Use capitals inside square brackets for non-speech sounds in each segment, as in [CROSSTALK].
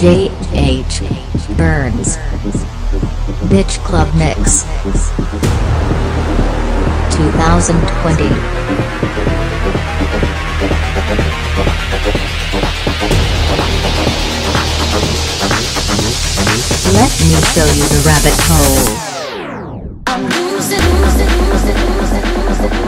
DJ H. Burns. Bitch Club Mix 2020. Let me show you the rabbit hole. I'm losing, losing, losing, losing, losing,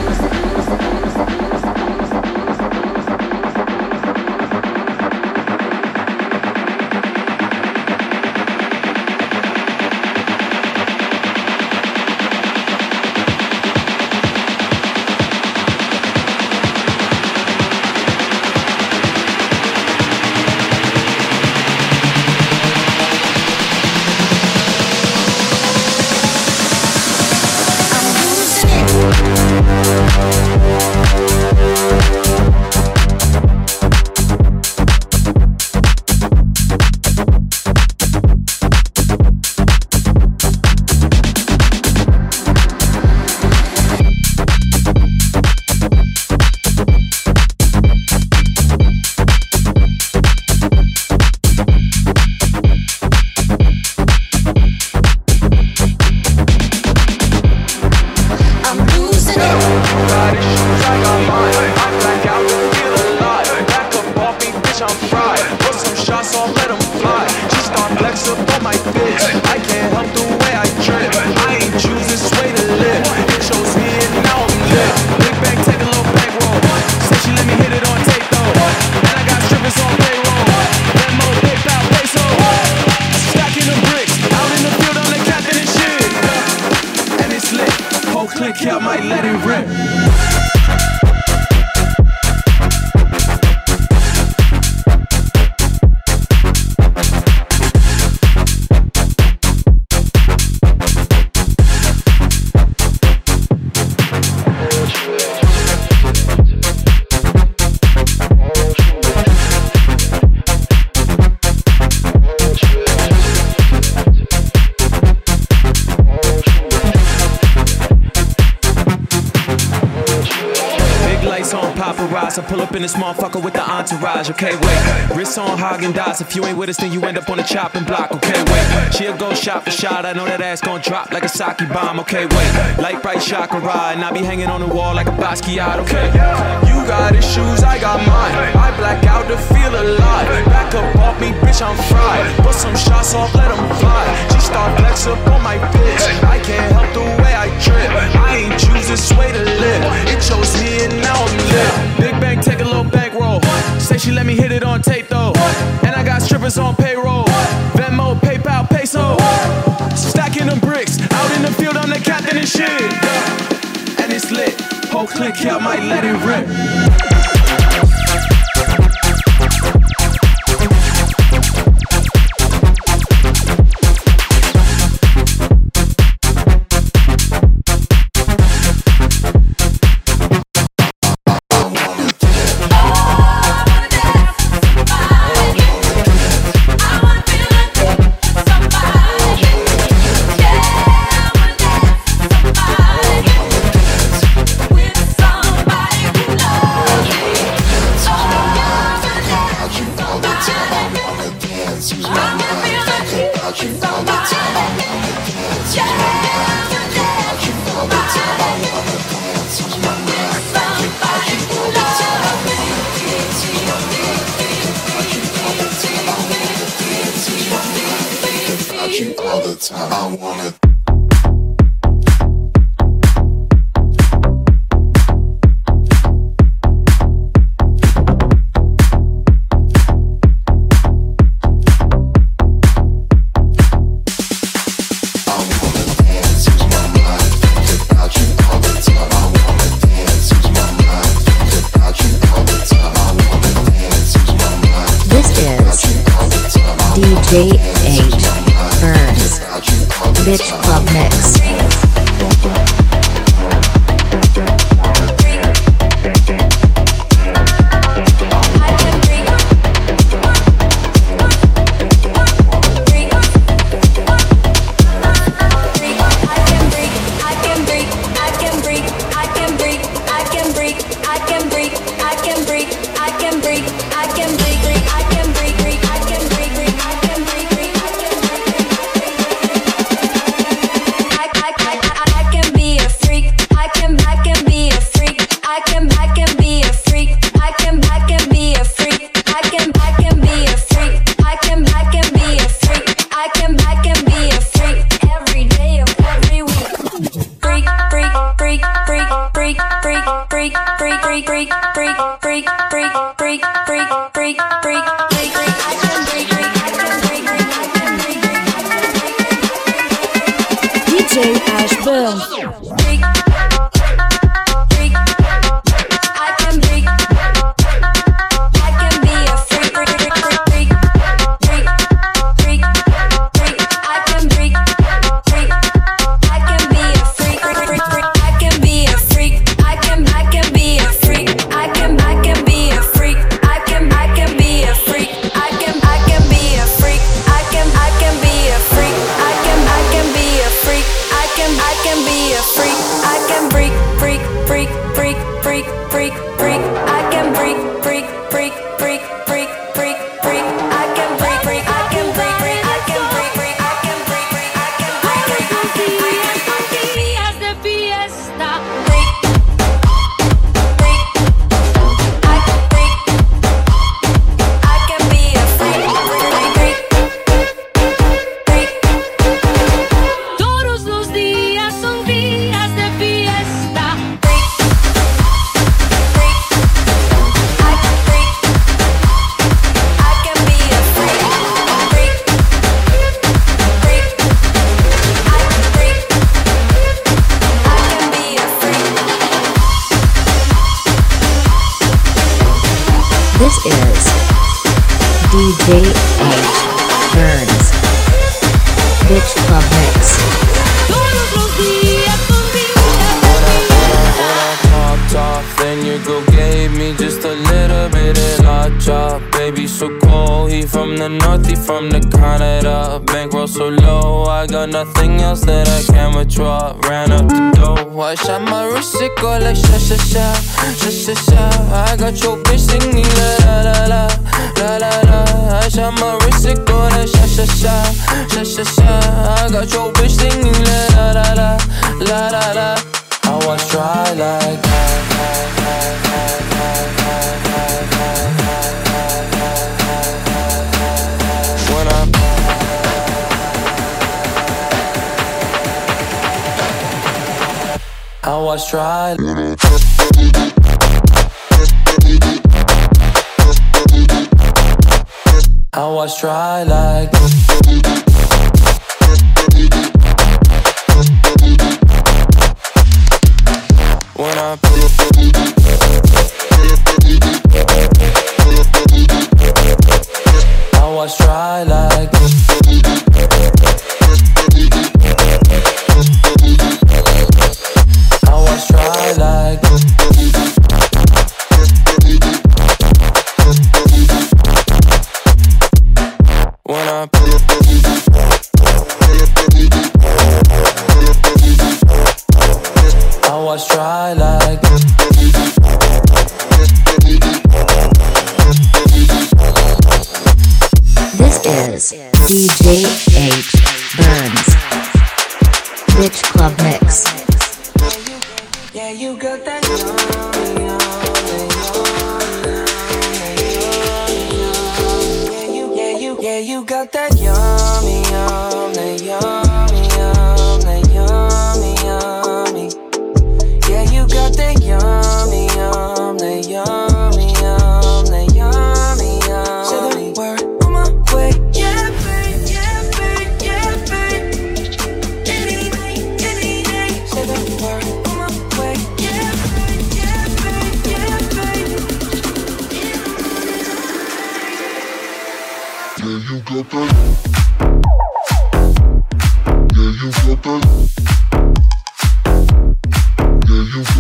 paparazzi. I pull up in this motherfucker with the entourage. Okay, wait. Wrists on Häagen-Dazs. If you ain't with us, then you end up on the chopping block. Okay, wait. She'll go shot for shot. I know that ass gon' drop like a sake bomb. Okay, wait. Light bright chakra and I be hanging on the wall like a Basquiat. Okay. You got issues, I got mine. I black out to feel alive. Back up off me, bitch, I'm fried. Put some shots off, let 'em fly. She start flex up on my bitch. I can't help the way I trip. I ain't choose this way to live. It chose me and now I'm lit. Big bang, take a little bankroll. Say she let me hit it on tape though. And I got strippers on payroll. Venmo, PayPal, peso. Stacking them bricks. Out in the field, I'm the captain and shit. And it's lit. Whole click here, might let it rip. DJ Burns. Bitch Club Mix. freak, freak, freak, freak, freak. I got your bitch singing la la la la la la. I was dry like. When I. I was dry. I was dry like. like. This is DJ H. Burns.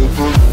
the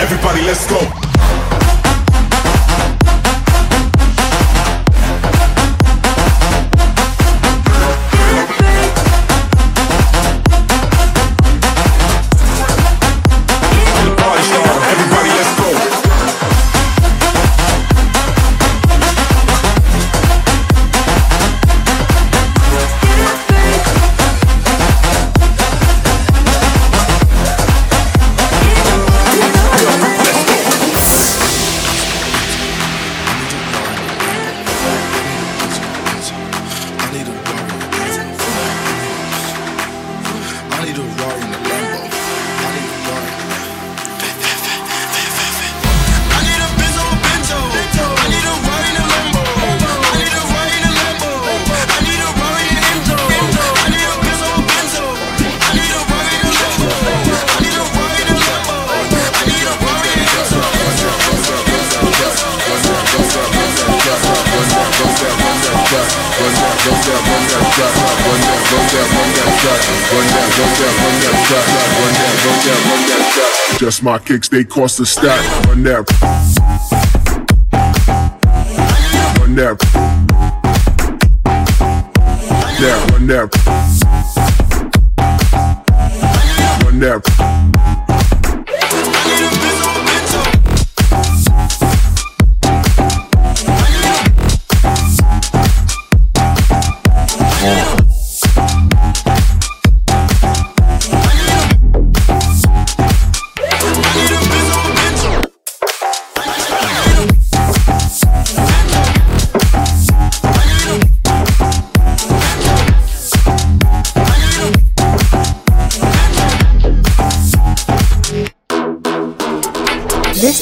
Everybody, let's go. Just my kicks, they cost a stack. Run that. Run that. Yeah, run that. Run that.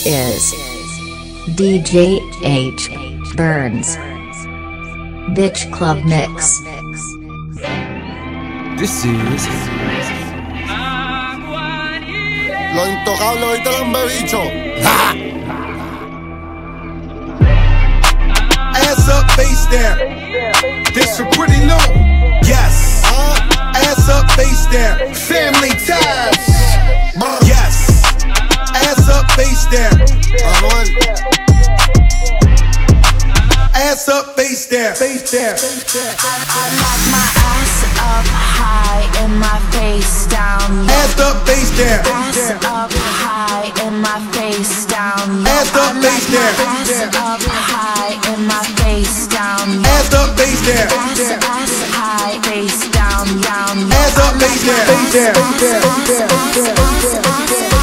Is DJ H. Burns. Bitch Club Mix. This is Lo intocable ahorita lo han bebicho. [LAUGHS] Ass up, face down. This for pretty low. Yes. Uh, ass up, face down. Family ties. Yes. Ass up, face down. Manuel, Ass up, face down. Face down. I like my ass up high and my face down. Ass up, face down. Ass up high and my face down. Ass up, face down. Ass up high and my face down. Ass up, face down. Ass high, face down, down. Ass up, face down. Face down.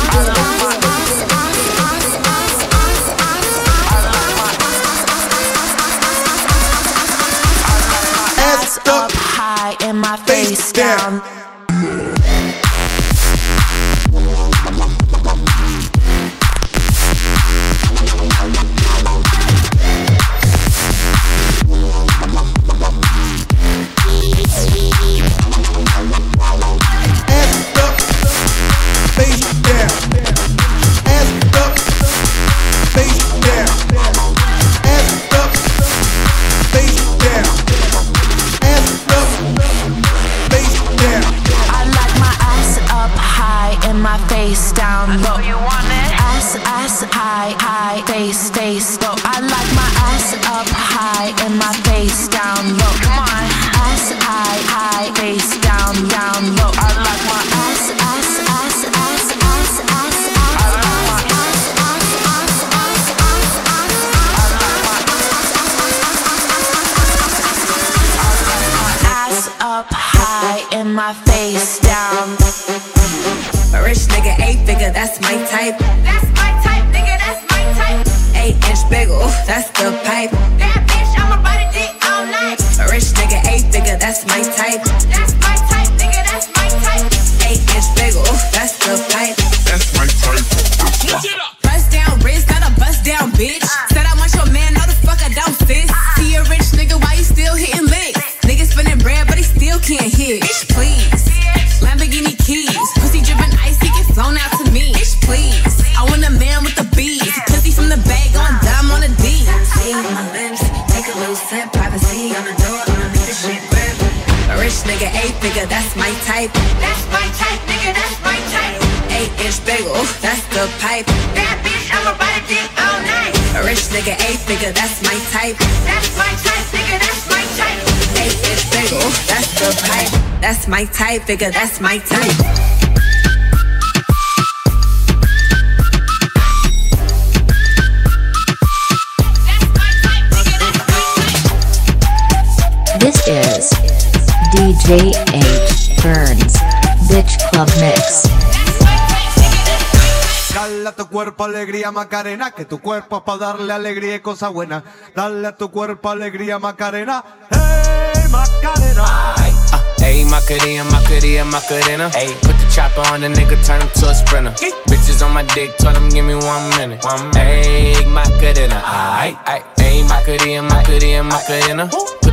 And my face face down. down. My face down. A rich nigga, eight figure, that's my type. That's my type, nigga, that's my type. Eight inch big, ooh, that's the pipe. That bitch, I'ma ride a dick all night. A rich nigga, eight figure, that's my type. That's my type, nigga, that's my type. Eight inch big, ooh, nigga, eight figure, that's my type. That's my type, nigga, that's my type. Eight inch big, ooh, that's the pipe. That bitch, I'm about to dick all night. A rich nigga, eight figure, that's my type. That's my type, nigga, that's my type. Eight big, ooh, that's the pipe. That's my type, figure, that's my type. DJ H Burns Bitch Club Mix. Dale a tu cuerpo alegría Macarena, que tu cuerpo es para darle alegría y cosa buena. Dale a tu cuerpo alegría Macarena, hey Macarena. Ayy, Macarena, Macarena, Macarena. Ayy, put the chopper on the nigga, turn him to a sprinter. Bitches on my dick, told him give me one minute. One Ayy, Macarena, aight, aight. Ayy, Macarena, Macarena, Macarena. Put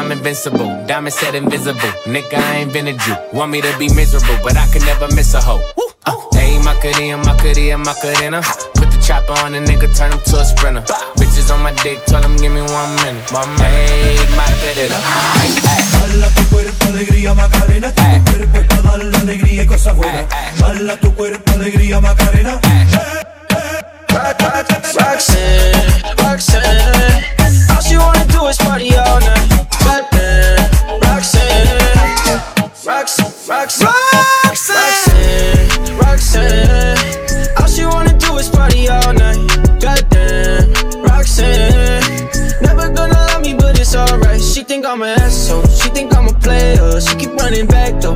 invincible. Diamond said invisible. Nigga, I invented you. Want me to be miserable, but I can never miss a hoe. Uh, Ayy, Macarena, Macarena, Macarena. Put the chopper on the nigga, turn him to a sprinter. Bitches on my dick, tell him give me one minute. My Ayy, Macarena. Ay, ay. Dale a tu cuerpo alegría Macarena, que tu cuerpo es para darle alegría y cosas buenas. Dale a tu cuerpo alegría Macarena. Roxanne, Roxanne, all she wanna do is party Roxanne, Roxanne, Roxanne, all she wanna do is party all night. Goddamn, Roxanne, never gonna love me, but it's alright. She think I'm an asshole, she think I'm a player. She keep running back though,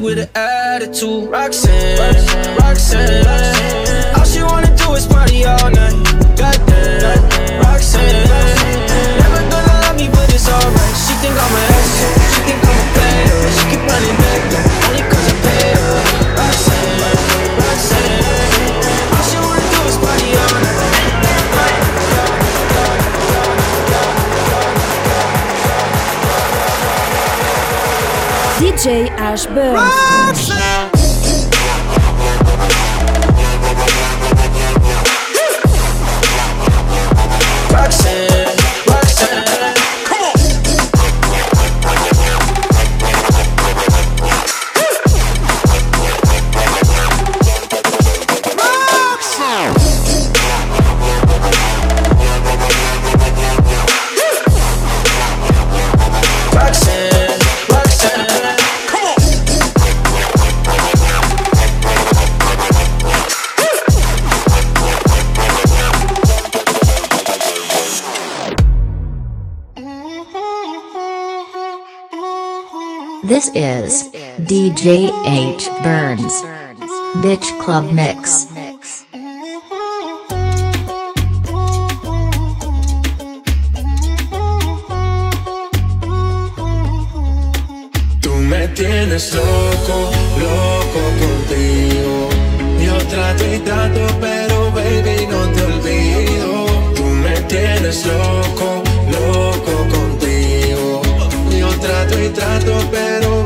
money with an attitude. Roxanne, Roxanne. All she wanna do is party all night. DJ Ash Burns. Is DJ H Burns Bitch Club Mix. Tú me tienes loco, loco contigo. Yo trato y trato, pero baby no te olvido. Tú me tienes loco, loco contigo. Yo trato y trato, pero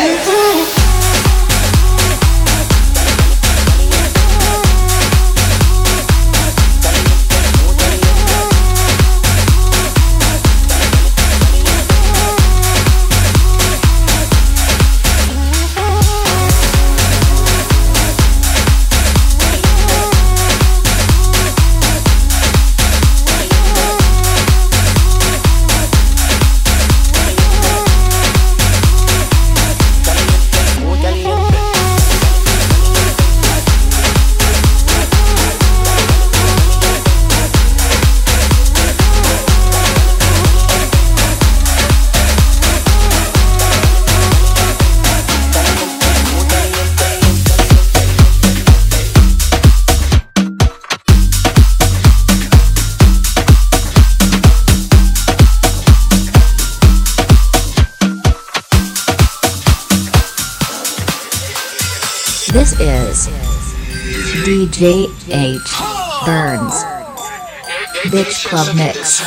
Oh. J.H. Burns. Bitch Club Mix.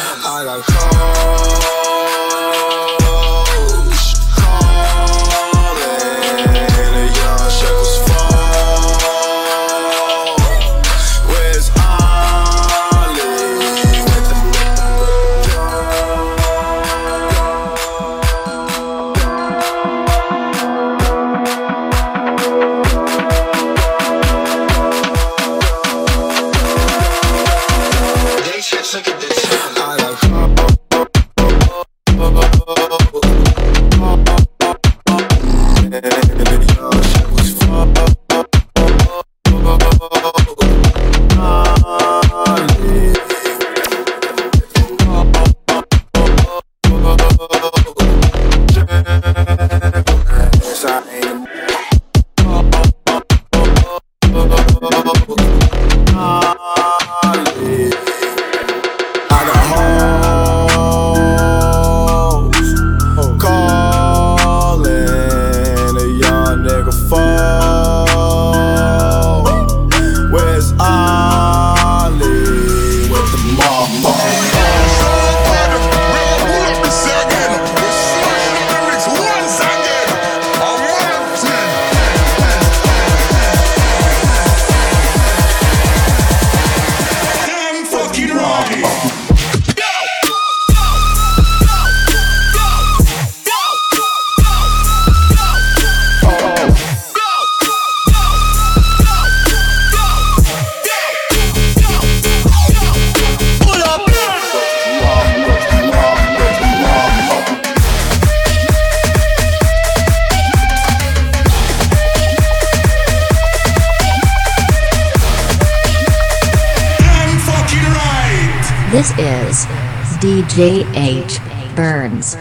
J.H. Burns.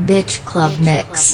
Bitch Club Mix.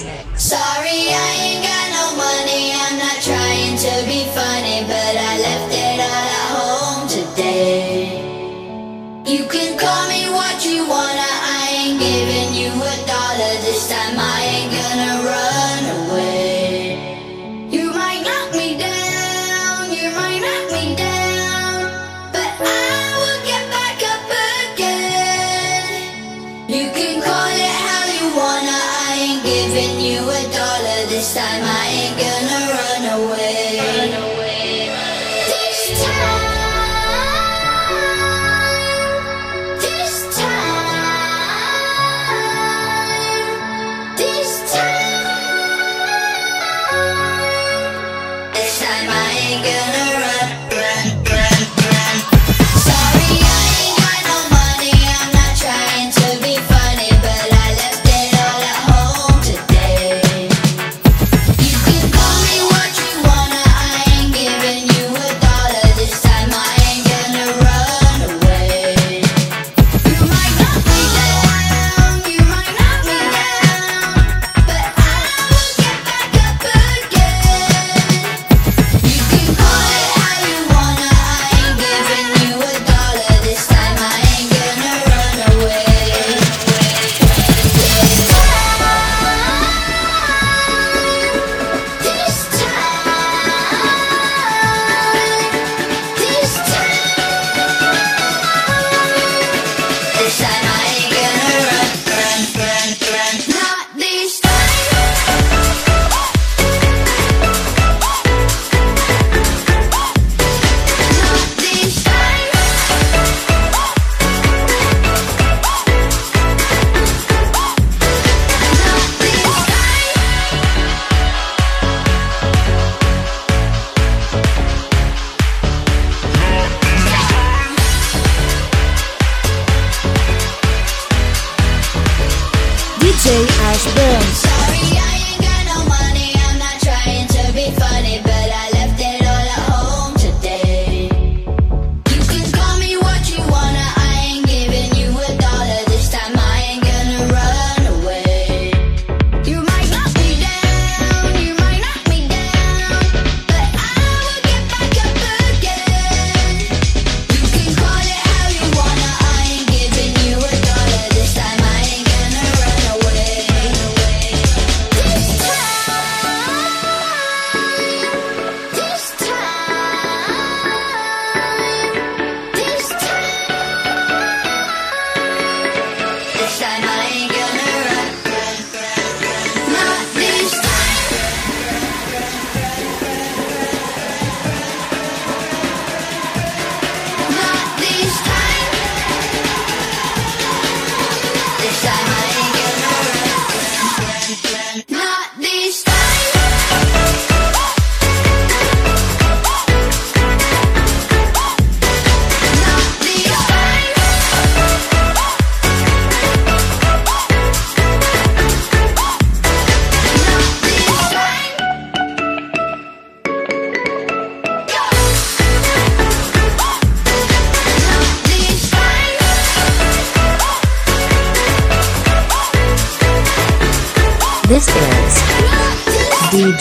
Say Ash Burns.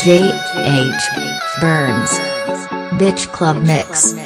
J.H. Burns. Bitch Club Mix.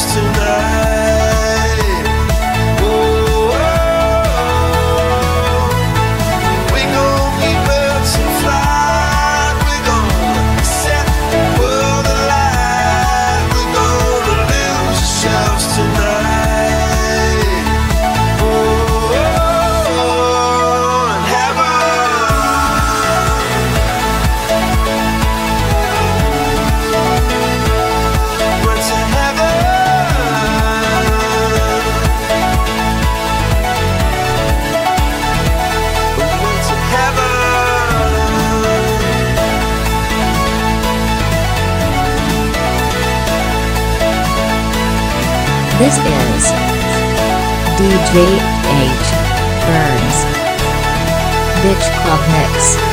close to This is DJ H. Burns. Bitch Club Mix.